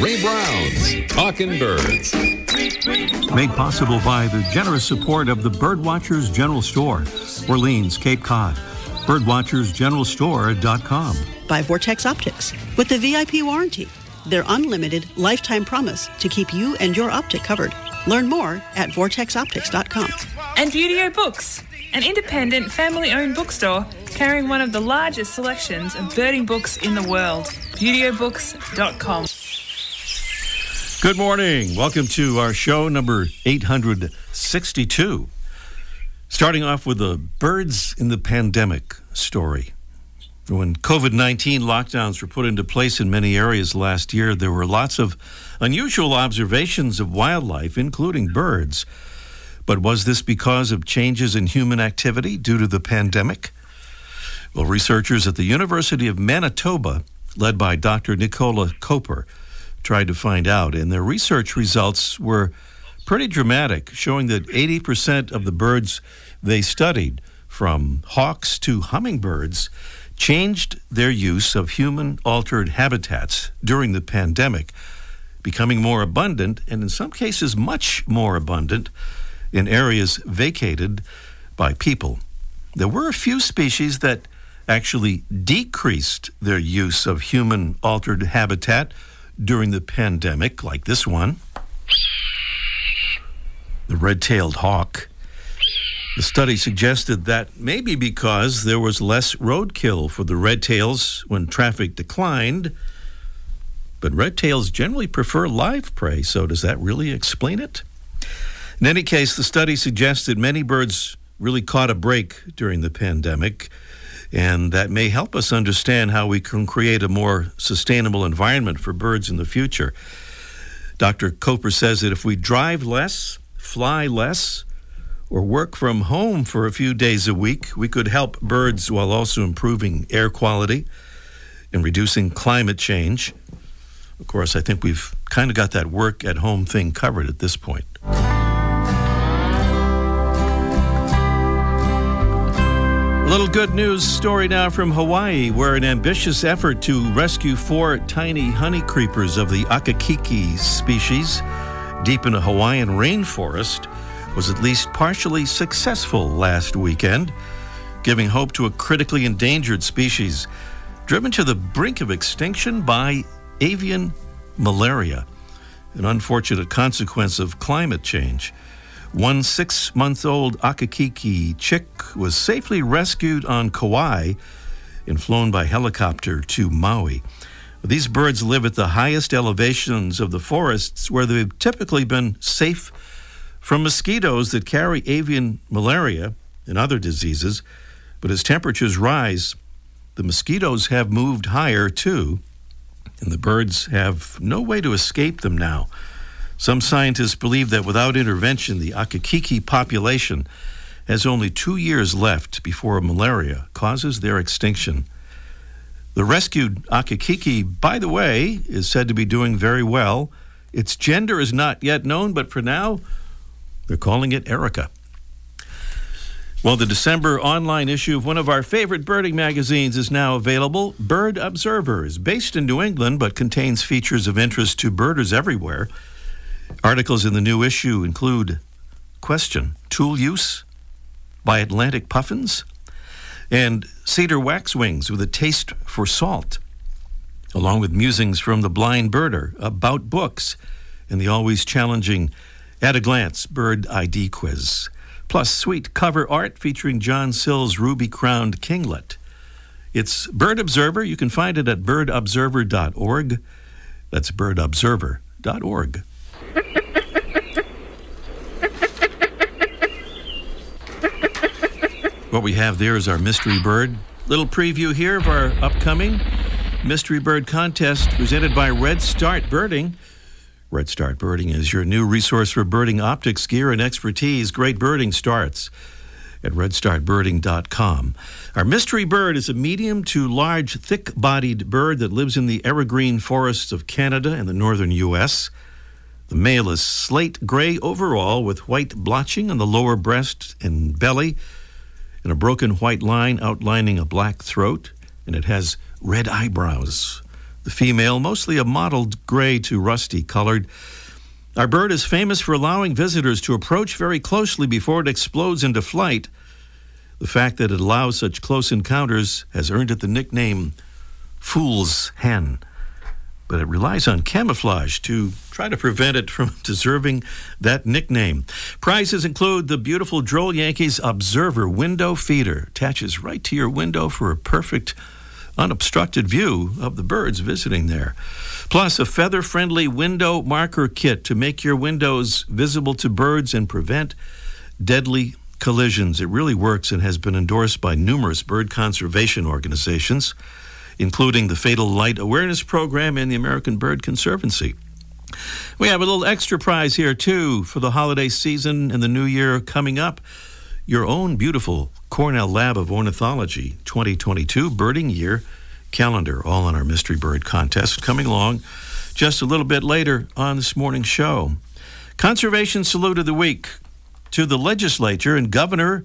Ray Brown's Talking Birds. Made possible by the generous support of the Birdwatchers General Store, Orleans, Cape Cod. Birdwatchersgeneralstore.com. By Vortex Optics with the VIP warranty, their unlimited lifetime promise to keep you and your optic covered. Learn more at vortexoptics.com. And Buteo Books, an independent family owned bookstore carrying one of the largest selections of birding books in the world. ButeoBooks.com. Good morning. Welcome to our show number 862. Starting off with the birds in the pandemic story. When COVID 19 lockdowns were put into place in many areas last year, there were lots of unusual observations of wildlife, including birds. But was this because of changes in human activity due to the pandemic? Well, researchers at the University of Manitoba, led by Dr. Nicola Koper, tried to find out, and their research results were pretty dramatic, showing that 80% of the birds they studied, from hawks to hummingbirds, changed their use of human altered habitats during the pandemic, becoming more abundant, and in some cases, much more abundant, in areas vacated by people. There were a few species that actually decreased their use of human altered habitat during the pandemic, like this one the red tailed hawk. The study suggested that maybe because there was less roadkill for the red tails when traffic declined. But red tails generally prefer live prey, so does that really explain it? In any case, the study suggested many birds really caught a break during the pandemic, and that may help us understand how we can create a more sustainable environment for birds in the future. Dr. Koper says that if we drive less, fly less, or work from home for a few days a week, we could help birds while also improving air quality and reducing climate change. Of course, I think we've kind of got that work at home thing covered at this point. Little good news story now from Hawaii, where an ambitious effort to rescue four tiny honey creepers of the Akikiki species deep in a Hawaiian rainforest was at least partially successful last weekend, giving hope to a critically endangered species driven to the brink of extinction by avian malaria, an unfortunate consequence of climate change. One six month old Akikiki chick was safely rescued on Kauai and flown by helicopter to Maui. These birds live at the highest elevations of the forests where they've typically been safe from mosquitoes that carry avian malaria and other diseases. But as temperatures rise, the mosquitoes have moved higher too, and the birds have no way to escape them now. Some scientists believe that without intervention, the Akikiki population has only two years left before malaria causes their extinction. The rescued Akikiki, by the way, is said to be doing very well. Its gender is not yet known, but for now, they're calling it Erica. Well, the December online issue of one of our favorite birding magazines is now available. Bird Observer is based in New England but contains features of interest to birders everywhere. Articles in the new issue include Question Tool Use by Atlantic Puffins and Cedar Waxwings with a Taste for Salt, along with musings from the blind birder about books and the always challenging At a Glance Bird ID Quiz, plus sweet cover art featuring John Sill's ruby crowned kinglet. It's Bird Observer. You can find it at birdobserver.org. That's birdobserver.org. what we have there is our mystery bird. Little preview here of our upcoming mystery bird contest presented by Redstart Birding. Redstart Birding is your new resource for birding optics, gear, and expertise. Great birding starts at redstartbirding.com. Our mystery bird is a medium to large, thick bodied bird that lives in the evergreen forests of Canada and the northern U.S. The male is slate gray overall with white blotching on the lower breast and belly and a broken white line outlining a black throat, and it has red eyebrows. The female, mostly a mottled gray to rusty colored. Our bird is famous for allowing visitors to approach very closely before it explodes into flight. The fact that it allows such close encounters has earned it the nickname Fool's Hen. But it relies on camouflage to try to prevent it from deserving that nickname. Prizes include the beautiful Droll Yankees Observer window feeder. Attaches right to your window for a perfect unobstructed view of the birds visiting there. Plus, a feather friendly window marker kit to make your windows visible to birds and prevent deadly collisions. It really works and has been endorsed by numerous bird conservation organizations, including the Fatal Light Awareness Program and the American Bird Conservancy. We have a little extra prize here, too, for the holiday season and the new year coming up. Your own beautiful Cornell Lab of Ornithology 2022 Birding Year calendar, all on our Mystery Bird contest, coming along just a little bit later on this morning's show. Conservation Salute of the Week to the legislature and governor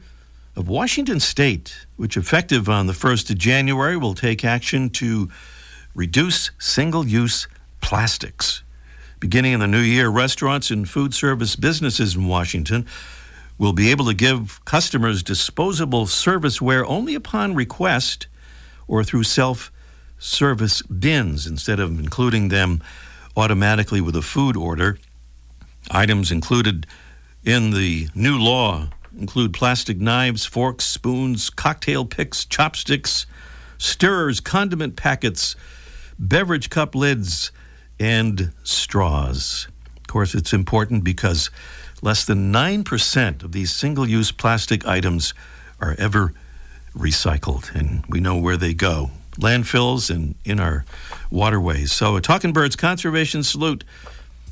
of Washington State, which effective on the 1st of January will take action to reduce single use plastics. Beginning in the new year, restaurants and food service businesses in Washington will be able to give customers disposable serviceware only upon request or through self service bins instead of including them automatically with a food order. Items included in the new law include plastic knives, forks, spoons, cocktail picks, chopsticks, stirrers, condiment packets, beverage cup lids, and straws. Of course, it's important because less than 9% of these single use plastic items are ever recycled, and we know where they go landfills and in our waterways. So, a Talking Birds conservation salute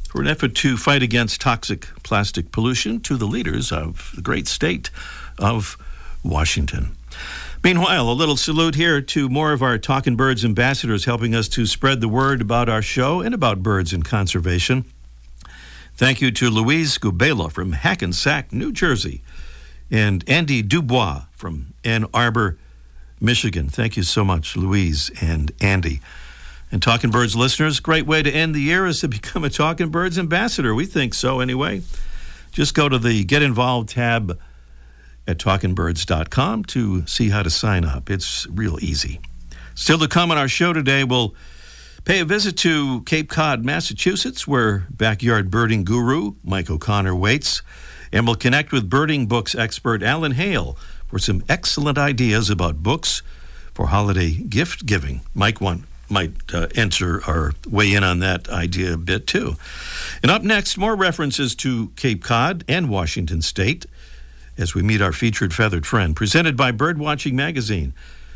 for an effort to fight against toxic plastic pollution to the leaders of the great state of Washington. Meanwhile, a little salute here to more of our Talking Birds ambassadors helping us to spread the word about our show and about birds and conservation. Thank you to Louise Gubela from Hackensack, New Jersey, and Andy Dubois from Ann Arbor, Michigan. Thank you so much, Louise and Andy. And Talking Birds listeners, great way to end the year is to become a Talking Birds ambassador. We think so anyway. Just go to the Get Involved tab at talkingbirds.com to see how to sign up. It's real easy. Still to come on our show today, we'll pay a visit to Cape Cod, Massachusetts, where backyard birding guru Mike O'Connor waits, and we'll connect with birding books expert Alan Hale for some excellent ideas about books for holiday gift giving. Mike won might uh, answer or weigh in on that idea a bit too. And up next, more references to Cape Cod and Washington State as we meet our featured feathered friend, presented by Birdwatching Magazine.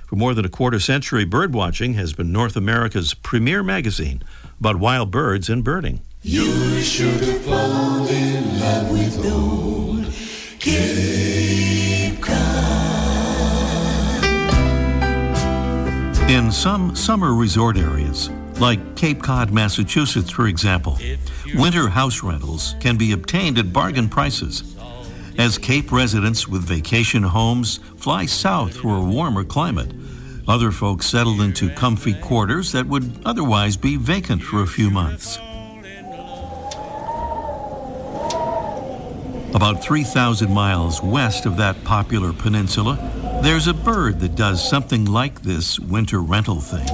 For more than a quarter century, Birdwatching has been North America's premier magazine about wild birds and birding. You should have fallen in love with old In some summer resort areas, like Cape Cod, Massachusetts, for example, winter house rentals can be obtained at bargain prices. As Cape residents with vacation homes fly south for a warmer climate, other folks settled into comfy quarters that would otherwise be vacant for a few months. About 3,000 miles west of that popular peninsula, there's a bird that does something like this winter rental thing.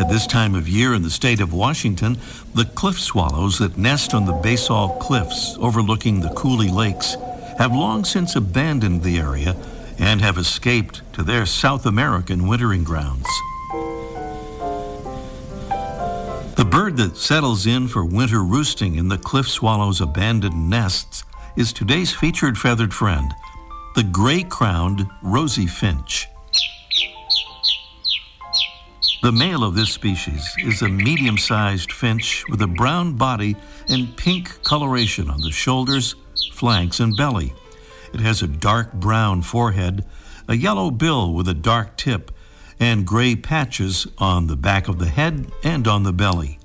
At this time of year in the state of Washington, the cliff swallows that nest on the basalt cliffs overlooking the Coulee Lakes have long since abandoned the area and have escaped to their South American wintering grounds. The bird that settles in for winter roosting in the cliff swallow's abandoned nests is today's featured feathered friend, the gray crowned rosy finch. The male of this species is a medium sized finch with a brown body and pink coloration on the shoulders, flanks, and belly. It has a dark brown forehead, a yellow bill with a dark tip, and gray patches on the back of the head and on the belly.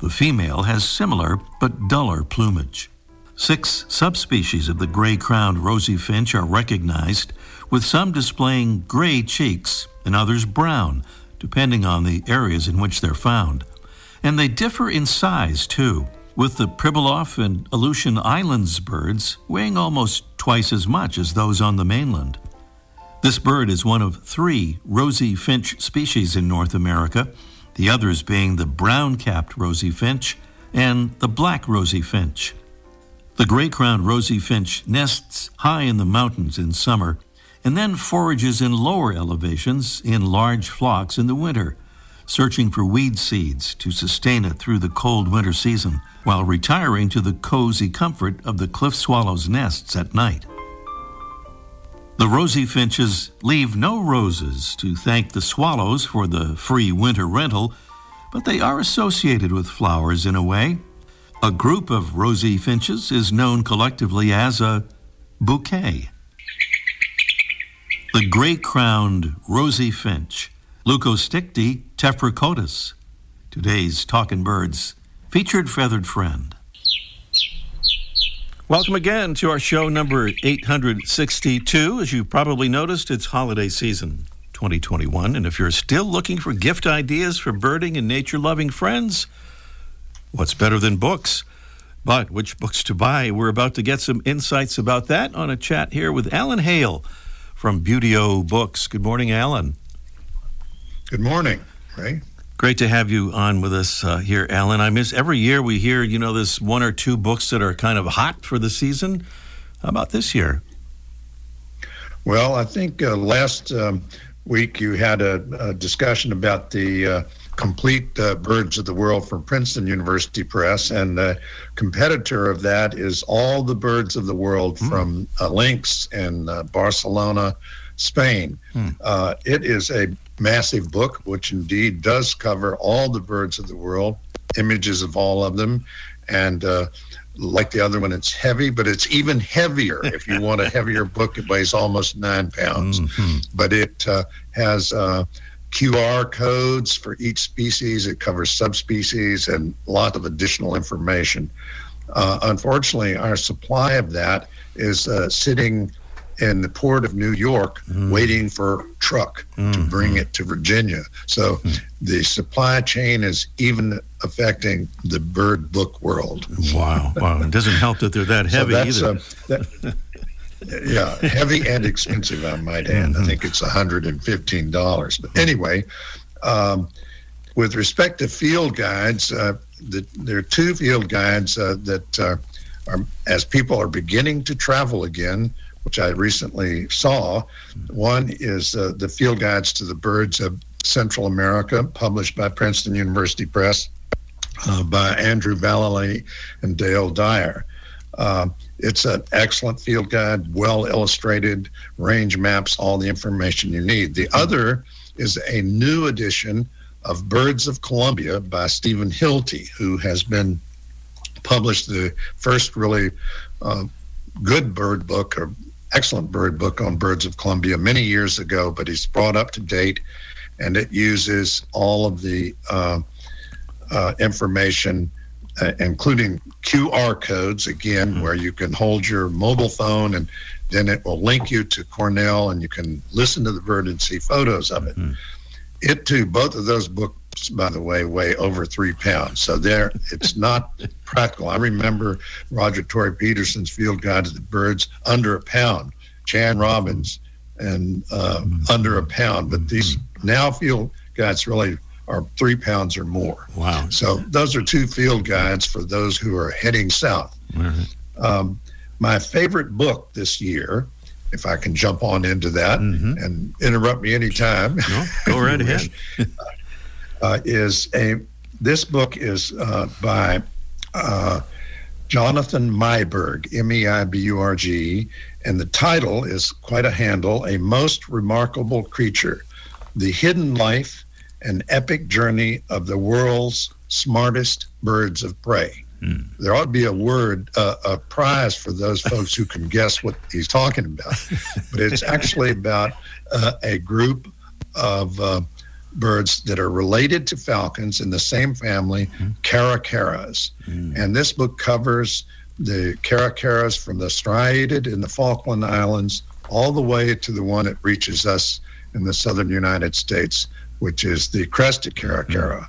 The female has similar but duller plumage. Six subspecies of the gray crowned rosy finch are recognized, with some displaying gray cheeks and others brown, depending on the areas in which they're found. And they differ in size, too, with the Pribilof and Aleutian Islands birds weighing almost twice as much as those on the mainland. This bird is one of three rosy finch species in North America, the others being the brown capped rosy finch and the black rosy finch. The gray crowned rosy finch nests high in the mountains in summer and then forages in lower elevations in large flocks in the winter, searching for weed seeds to sustain it through the cold winter season, while retiring to the cozy comfort of the cliff swallow's nests at night. The rosy finches leave no roses to thank the swallows for the free winter rental, but they are associated with flowers in a way. A group of rosy finches is known collectively as a bouquet. The gray crowned rosy finch, Leucosticte tephrocotis. Today's Talking Birds featured feathered friend. Welcome again to our show number 862. As you probably noticed, it's holiday season 2021. And if you're still looking for gift ideas for birding and nature loving friends, what's better than books? But which books to buy? We're about to get some insights about that on a chat here with Alan Hale from Buteo Books. Good morning, Alan. Good morning, Ray. Great to have you on with us uh, here, Alan. I miss every year we hear, you know, this one or two books that are kind of hot for the season. How about this year? Well, I think uh, last um, week you had a, a, discussion about the uh, complete uh, Birds of the World from Princeton University Press, and the competitor of that is All the Birds of the World mm. from uh, Lynx in uh, Barcelona, Spain. Mm. it is a massive book, which indeed does cover all the birds of the world, images of all of them, and uh, like the other one, it's heavy, but it's even heavier. if you want a heavier book, it weighs almost nine pounds, mm-hmm. but it uh, has. Uh, QR codes for each species. It covers subspecies and a lot of additional information. Uh, unfortunately, our supply of that is uh, sitting in the port of New York mm. waiting for truck mm. to mm-hmm. bring it to Virginia. So mm. the supply chain is even affecting the bird book world. Wow. Wow. It doesn't help that they're that heavy so either. Uh, that, yeah, heavy and expensive, I might add. Mm-hmm. I think it's $115. But anyway, um, with respect to field guides, uh, the, there are two field guides uh, that uh, are, as people are beginning to travel again, which I recently saw. One is uh, the Field Guides to the Birds of Central America, published by Princeton University Press uh, by Andrew Vallely and Dale Dyer. Uh, it's an excellent field guide, well illustrated, range maps, all the information you need. The other is a new edition of Birds of Colombia by Steven Hilty, who has been published the first really uh, good bird book or excellent bird book on birds of Colombia many years ago, but he's brought up to date, and it uses all of the uh, uh, information, uh, including QR codes, again, mm-hmm. where you can hold your mobile phone and then it will link you to Cornell and you can listen to the bird and see photos of it. Mm-hmm. It too, both of those books by the way, weigh over three pounds. So there, it's not practical. I remember Roger Tory Peterson's Field Guide to the Birds under a pound, Chan Robbins and uh, under a pound. But these now field guides really are three pounds or more. Wow. So those are two field guides for those who are heading south. Um, my favorite book this year, if I can jump on into that mm-hmm. and interrupt me anytime. No, go right ahead. uh, is a this book is uh, by uh, Jonathan Meiburg, M E I B U R G, and the title is quite a handle: "A Most Remarkable Creature: The Hidden Life and Epic Journey of the World's Smartest Birds of Prey." Mm. There ought to be a word, uh, a prize for those folks who can guess what he's talking about. but it's actually about uh, a group of uh, birds that are related to falcons in the same family, mm-hmm. caracaras. Mm. And this book covers the caracaras from the striated in the Falkland Islands all the way to the one that reaches us in the southern United States, which is the crested caracara.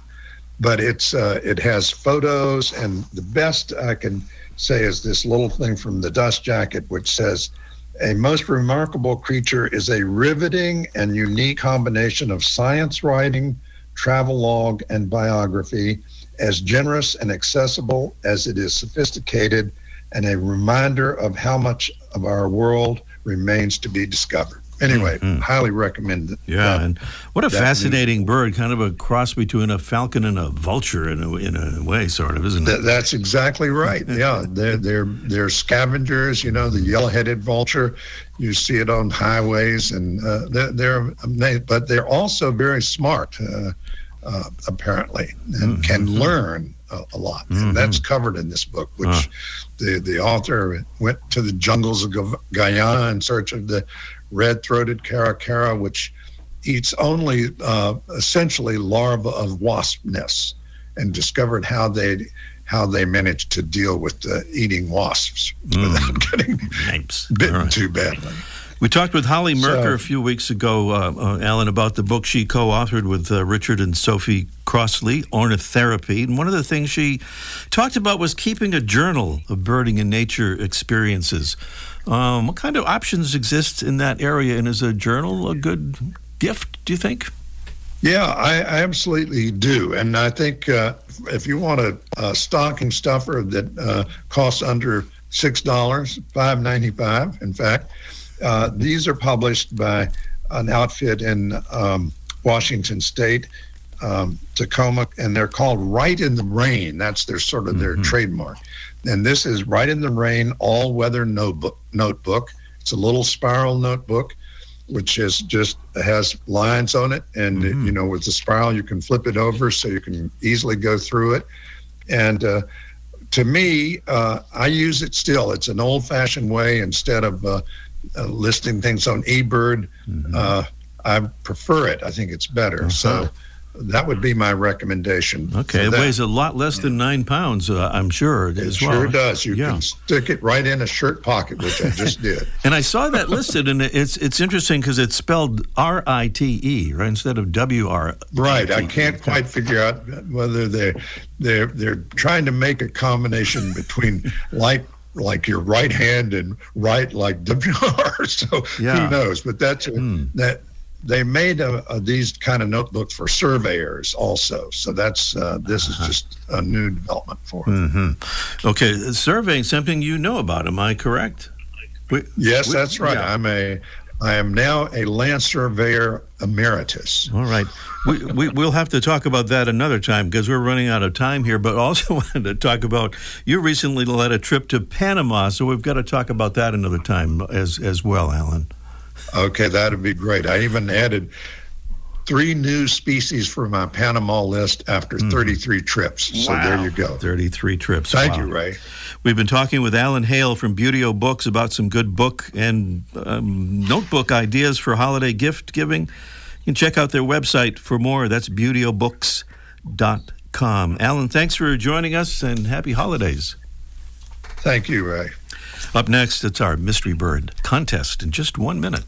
But it's uh, it has photos, and the best I can say is this little thing from the dust jacket, which says, "A most remarkable creature is a riveting and unique combination of science writing, travelogue, and biography, as generous and accessible as it is sophisticated, and a reminder of how much of our world remains to be discovered." Anyway, highly recommend it. Yeah, and what a fascinating bird, kind of a cross between a falcon and a vulture in a, in a way, sort of, isn't it? That, that's exactly right. Yeah, they're they're they're scavengers. You know, the yellow-headed vulture. You see it on highways, and uh, they're, they're amazing. But they're also very smart, uh, uh, apparently, and can learn a, lot. And that's covered in this book, which Ah. the the author went to the jungles of Guyana in search of the red-throated caracara, which eats only uh, essentially larvae of wasp nests, and discovered how they how they managed to deal with uh, eating wasps without getting bitten right. too badly. We talked with Holly Merker So- a few weeks ago, uh, uh, Alan, about the book she co authored with uh, Richard and Sophie Crossley, Ornithotherapy. And one of the things she talked about was keeping a journal of birding and nature experiences. Um, what kind of options exist in that area? And is a journal a good gift, do you think? Yeah, I, I absolutely do, and I think uh, if you want a, a stocking stuffer that uh, costs under six dollars, five ninety five, in fact, uh, these are published by an outfit in um, Washington State, um, Tacoma, and they're called Right in the Rain. That's their sort of their trademark. And this is Right in the Rain all weather notebook. Notebook. It's a little spiral notebook which is just has lines on it and you know with the spiral you can flip it over so you can easily go through it and uh, to me uh, i use it still it's an old fashioned way instead of uh, uh, listing things on ebird uh, i prefer it i think it's better so that would be my recommendation Okay, it weighs a lot less than nine pounds, uh, I'm sure, it sure well. does you Yeah. can stick it right in a shirt pocket which i just did And I saw that listed, and it's it's interesting because it's spelled R I T E, right, instead of W R. Right. I can't quite figure out whether they they're they're trying to make a combination between like like your right hand and right like WR. So Yeah. who knows? But that's hmm. that they made a, a, these kind of notebooks for surveyors also. So that's uh, this is uh-huh. just a new development for them. Mm-hmm. Okay, surveying something you know about. Am I correct? We- Yes, we- that's right. yeah. I'm a I am now a land surveyor emeritus. All right. We, we, we'll have to talk about that another time because we're running out of time here. But also wanted to talk about you recently led a trip to Panama, so we've got to talk about that another time as as well, Alan. Okay, that'd be great. I even added three new species for my Panama list after 33 trips. So there you go. 33 trips. Thank Wow. you, Ray. We've been talking with Alan Hale from Buteo Books about some good book and um, notebook ideas for holiday gift giving. You can check out their website for more. That's buteobooks.com. Alan, thanks for joining us and happy holidays. Thank you, Ray. Up next, it's our Mystery Bird contest in just one minute.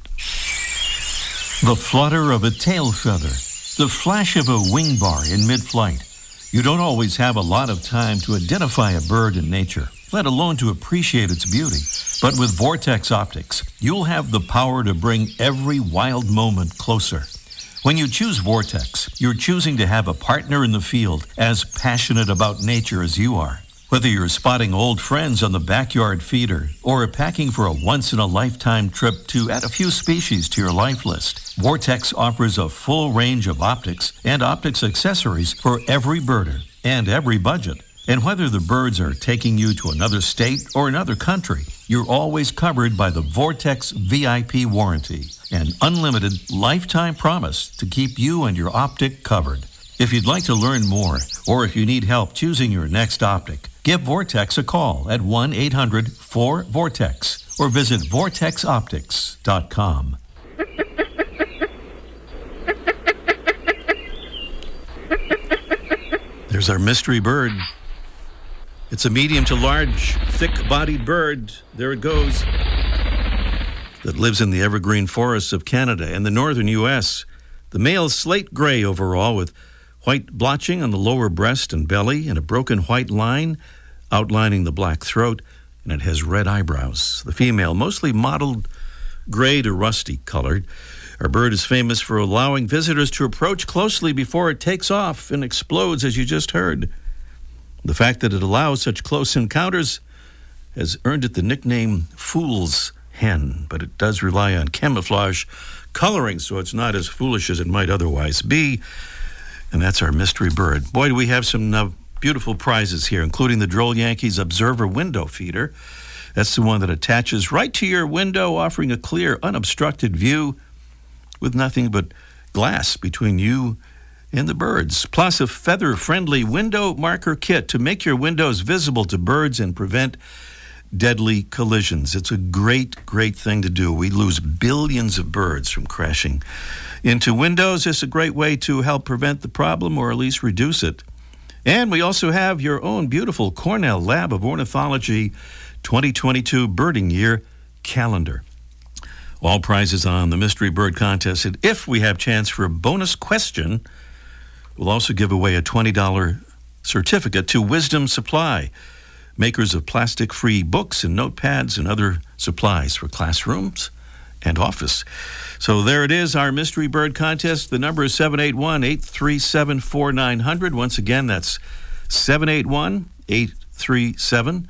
The flutter of a tail feather, the flash of a wing bar in mid flight. You don't always have a lot of time to identify a bird in nature, let alone to appreciate its beauty. But with Vortex Optics, you'll have the power to bring every wild moment closer. When you choose Vortex, you're choosing to have a partner in the field as passionate about nature as you are. Whether you're spotting old friends on the backyard feeder or packing for a once in a lifetime trip to add a few species to your life list, Vortex offers a full range of optics and optics accessories for every birder and every budget. And whether the birds are taking you to another state or another country, you're always covered by the Vortex VIP warranty, an unlimited lifetime promise to keep you and your optic covered. If you'd like to learn more, or if you need help choosing your next optic, give Vortex a call at 1 800 4 Vortex or visit vortexoptics.com. There's our mystery bird. It's a medium to large, thick bodied bird. There it goes. That lives in the evergreen forests of Canada and the northern U.S. The male slate gray overall with white blotching on the lower breast and belly and a broken white line outlining the black throat, and it has red eyebrows. The female, mostly mottled gray to rusty colored. Our bird is famous for allowing visitors to approach closely before it takes off and explodes, as you just heard. The fact that it allows such close encounters has earned it the nickname Fool's Hen, but it does rely on camouflage coloring, so it's not as foolish as it might otherwise be. And that's our mystery bird. Boy, do we have some uh, beautiful prizes here, including the Droll Yankees Observer window feeder. That's the one that attaches right to your window, offering a clear, unobstructed view with nothing but glass between you and the birds. Plus, a feather friendly window marker kit to make your windows visible to birds and prevent deadly collisions. It's a great, great thing to do. We lose billions of birds from crashing into windows. It's a great way to help prevent the problem or at least reduce it. And we also have your own beautiful Cornell Lab of Ornithology 2022 Birding Year calendar. All prizes on the Mystery Bird Contest. And if we have chance for a bonus question, we'll also give away a $20 certificate to Wisdom Supply makers of plastic free books and notepads and other supplies for classrooms and office. So there it is, our Mystery Bird contest. The number is 781 837 4900. Once again, that's 781 837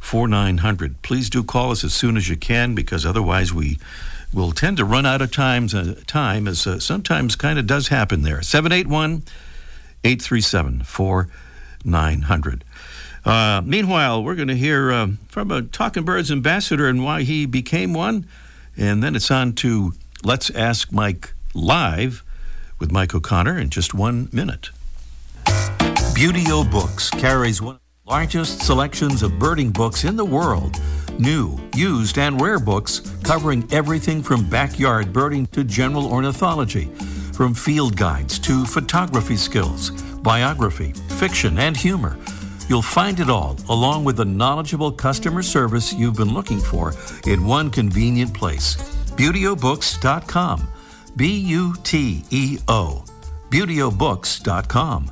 4900. Please do call us as soon as you can because otherwise we will tend to run out of times, uh, time, as uh, sometimes kind of does happen there. 781 837 4900. Uh, meanwhile, we're going to hear uh, from a Talking Birds ambassador and why he became one. And then it's on to Let's Ask Mike Live with Mike O'Connor in just one minute. Buteo Books carries one of the largest selections of birding books in the world. New, used, and rare books covering everything from backyard birding to general ornithology, from field guides to photography skills, biography, fiction, and humor. You'll find it all, along with the knowledgeable customer service you've been looking for, in one convenient place. ButeoBooks.com. B U T E O. ButeoBooks.com.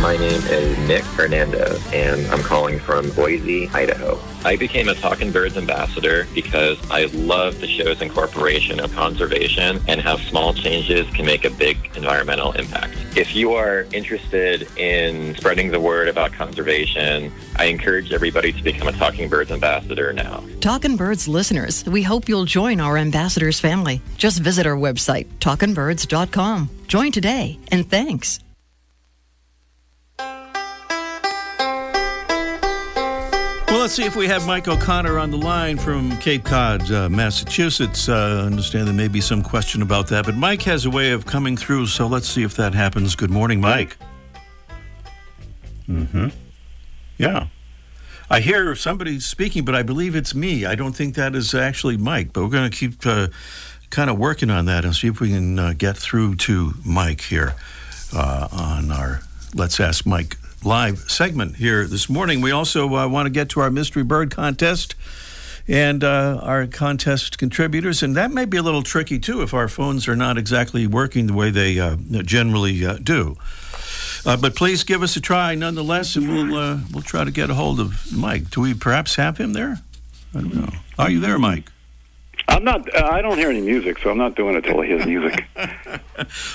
My name is Nick Hernando, and I'm calling from Boise, Idaho. I became a Talking Birds ambassador because I love the show's incorporation of conservation and how small changes can make a big environmental impact. If you are interested in spreading the word about conservation, I encourage everybody to become a Talking Birds ambassador now. Talking Birds listeners, we hope you'll join our ambassadors family. Just visit our website, talkingbirds.com. Join today, and thanks. Well, let's see if we have Mike O'Connor on the line from Cape Cod, uh, Massachusetts. Uh, I understand there may be some question about that, but Mike has a way of coming through, so let's see if that happens. Good morning, Mike. Mm-hmm. Yeah. I hear somebody speaking, but I believe it's me. I don't think that is actually Mike, but we're going to keep uh, kind of working on that and see if we can uh, get through to Mike here uh, on our Let's Ask Mike live segment here this morning. We also uh, want to get to our mystery bird contest and uh, our contest contributors, and that may be a little tricky too if our phones are not exactly working the way they uh, generally uh, do. Uh, but please give us a try nonetheless, and we'll uh, we'll try to get a hold of Mike. Do we perhaps have him there? I don't know. Are you there, Mike? I'm not. Uh, I don't hear any music, so I'm not doing it till I hear music.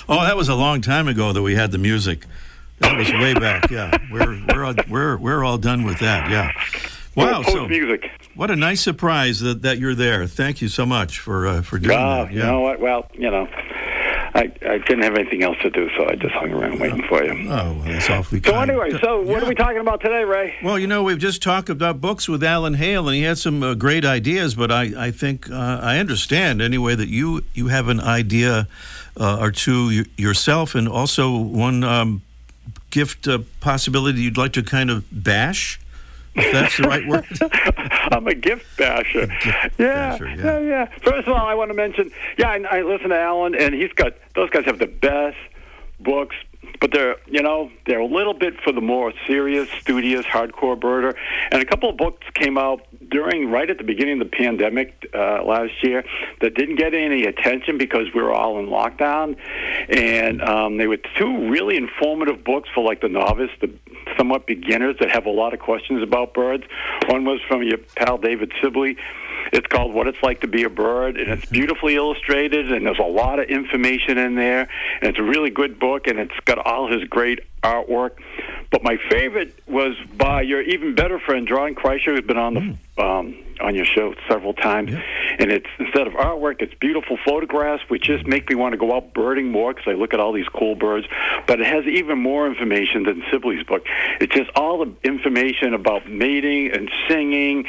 oh, that was a long time ago that we had the music. That was way back. Yeah, we're we're all, we're we're all done with that. Yeah. Wow. so music. What a nice surprise that, that you're there. Thank you so much for uh, for doing uh, that. You know what? Well, you know, I I didn't have anything else to do, so I just hung around waiting for you. Oh, well, that's awfully So kind. anyway, so what Yeah. are we talking about today, Ray? Well, you know, we've just talked about books with Alan Hale, and he had some uh, great ideas. But I, I think uh, I understand anyway that you you have an idea uh, or two y- yourself, and also one um, gift uh, possibility you'd like to kind of bash, if that's the right word. I'm a gift basher. yeah, basher, yeah. yeah, yeah. First of all, I want to mention, yeah, I, I listen to Alan, and he's got those guys have the best books, but they're you know they're a little bit for the more serious, studious, hardcore birder. And a couple of books came out during right at the beginning of the pandemic uh, last year that didn't get any attention because we were all in lockdown, and um, they were two really informative books for like the novice, the somewhat beginners that have a lot of questions about birds. One was from your pal David Sibley. It's called What It's Like to Be a Bird, and it's mm-hmm. beautifully illustrated, and there's a lot of information in there, and it's a really good book, and it's got all his great artwork. But my favorite was by your even better friend, John Kricher, who's been on the mm. Um, on your show several times. And it's instead of artwork, it's beautiful photographs, which just make me want to go out birding more because I look at all these cool birds. But it has even more information than Sibley's book. It's just all the information about mating and singing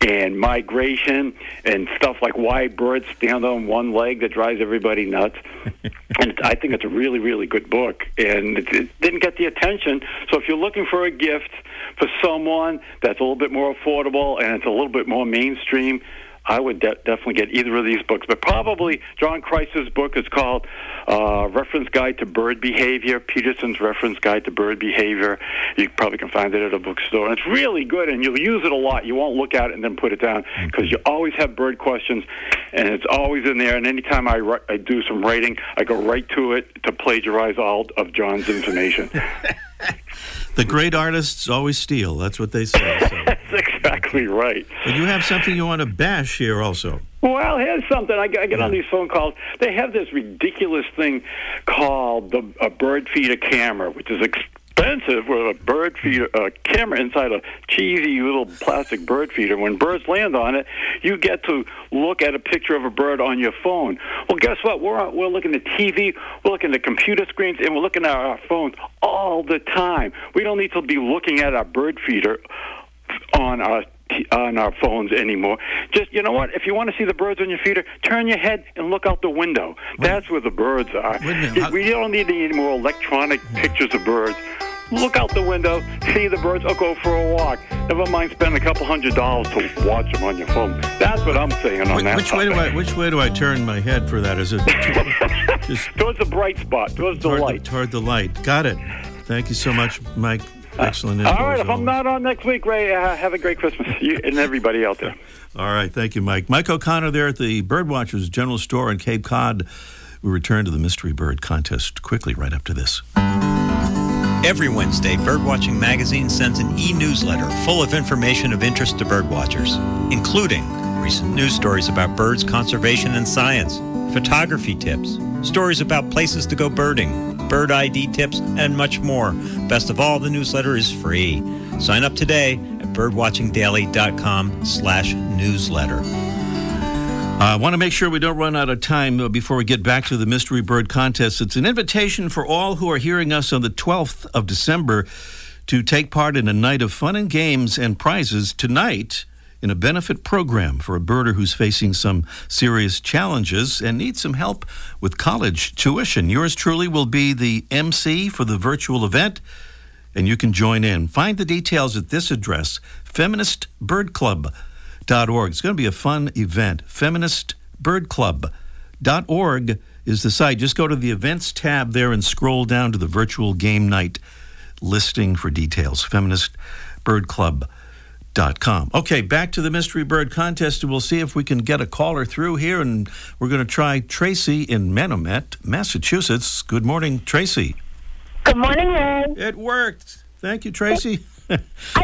and migration and stuff like why birds stand on one leg that drives everybody nuts. and I think it's a really, really good book. And it, it didn't get the attention. So if you're looking for a gift for someone that's a little bit more affordable and it's a little bit more mainstream, I would de- definitely get either of these books. But probably John Kreis's book is called uh, Reference Guide to Bird Behavior, Peterson's Reference Guide to Bird Behavior. You probably can find it at a bookstore. And it's really good, and you'll use it a lot. You won't look at it and then put it down because you always have bird questions, and it's always in there. And anytime I, ri- I do some writing, I go right to it to plagiarize all of John's information. The great artists always steal. That's what they say. So. Exactly right. But you have something you want to bash here also. Well, here's something. I, I get on these phone calls. They have this ridiculous thing called the a bird feeder camera, which is expensive with a bird feeder uh, camera inside a cheesy little plastic bird feeder. When birds land on it, you get to look at a picture of a bird on your phone. Well, guess what? We're we're looking at TV, we're looking at computer screens, and we're looking at our phones all the time. We don't need to be looking at our bird feeder on our on our phones anymore. Just you know what? If you want to see the birds on your feeder, turn your head and look out the window. That's where the birds are. we don't need any more electronic pictures of birds. Look out the window, see the birds, or go for a walk. Never mind spending a couple hundred dollars to watch them on your phone. That's what I'm saying on Which, that. which way do I which way do I turn my head for that? Is it towards the bright spot, towards the toward light? The, toward the light. Got it. Thank you so much, Mike. Excellent. info All right, as if I'm not on next week, Ray, uh, have a great Christmas. You and everybody out there. All right, thank you, Mike. Mike O'Connor there at the Birdwatchers General Store in Cape Cod. We return to the Mystery Bird Contest quickly right after this. Every Wednesday, Birdwatching Magazine sends an e newsletter full of information of interest to birdwatchers, including recent news stories about birds, conservation, and science, photography tips, stories about places to go birding, bird ID tips, and much more. Best of all, the newsletter is free. Sign up today at birdwatchingdaily.com slash newsletter. I want to make sure we don't run out of time uh, before we get back to the Mystery Bird Contest. It's an invitation for all who are hearing us on the 12th of December to take part in a night of fun and games and prizes tonight in a benefit program for a birder who's facing some serious challenges and needs some help with college tuition. Yours truly will be the MC for the virtual event, and you can join in. Find the details at this address, Feminist Bird Club feministbirdclub.org. It's going to be a fun event. Feministbirdclub.org is the site. Just go to the events tab there and scroll down to the virtual game night listing for details. Feministbirdclub.com. Okay, back to the Mystery Bird Contest, and we'll see if we can get a caller through here. And we're going to try Tracy in Manomet, Massachusetts. Good morning, Tracy. Good morning. It worked. Thank you, Tracy. I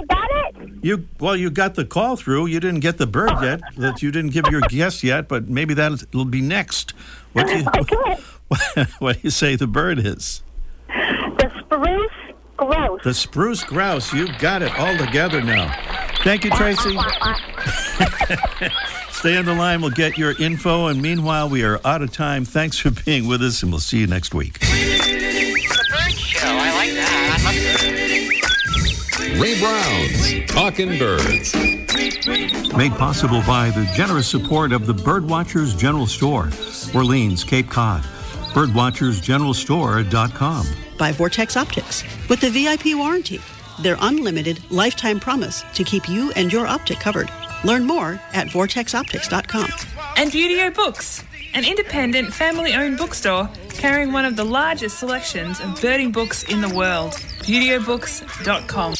got it. You well, you got the call through. You didn't get the bird yet. That you didn't give your guess yet, but maybe that'll be next. What do you what, what do you say the bird is? The spruce grouse. The spruce grouse—you've got it all together now. Thank you, Tracy. Stay on the line. We'll get your info. And meanwhile, we are out of time. Thanks for being with us, and we'll see you next week. Ray Brown's Talking Birds. Made possible by the generous support of the Birdwatchers General Store, Orleans, Cape Cod. Birdwatchersgeneralstore.com. by Vortex Optics with the VIP warranty, their unlimited lifetime promise to keep you and your optic covered. Learn more at vortexoptics.com. And Buteo Books, an independent family owned bookstore carrying one of the largest selections of birding books in the world. ButeoBooks.com.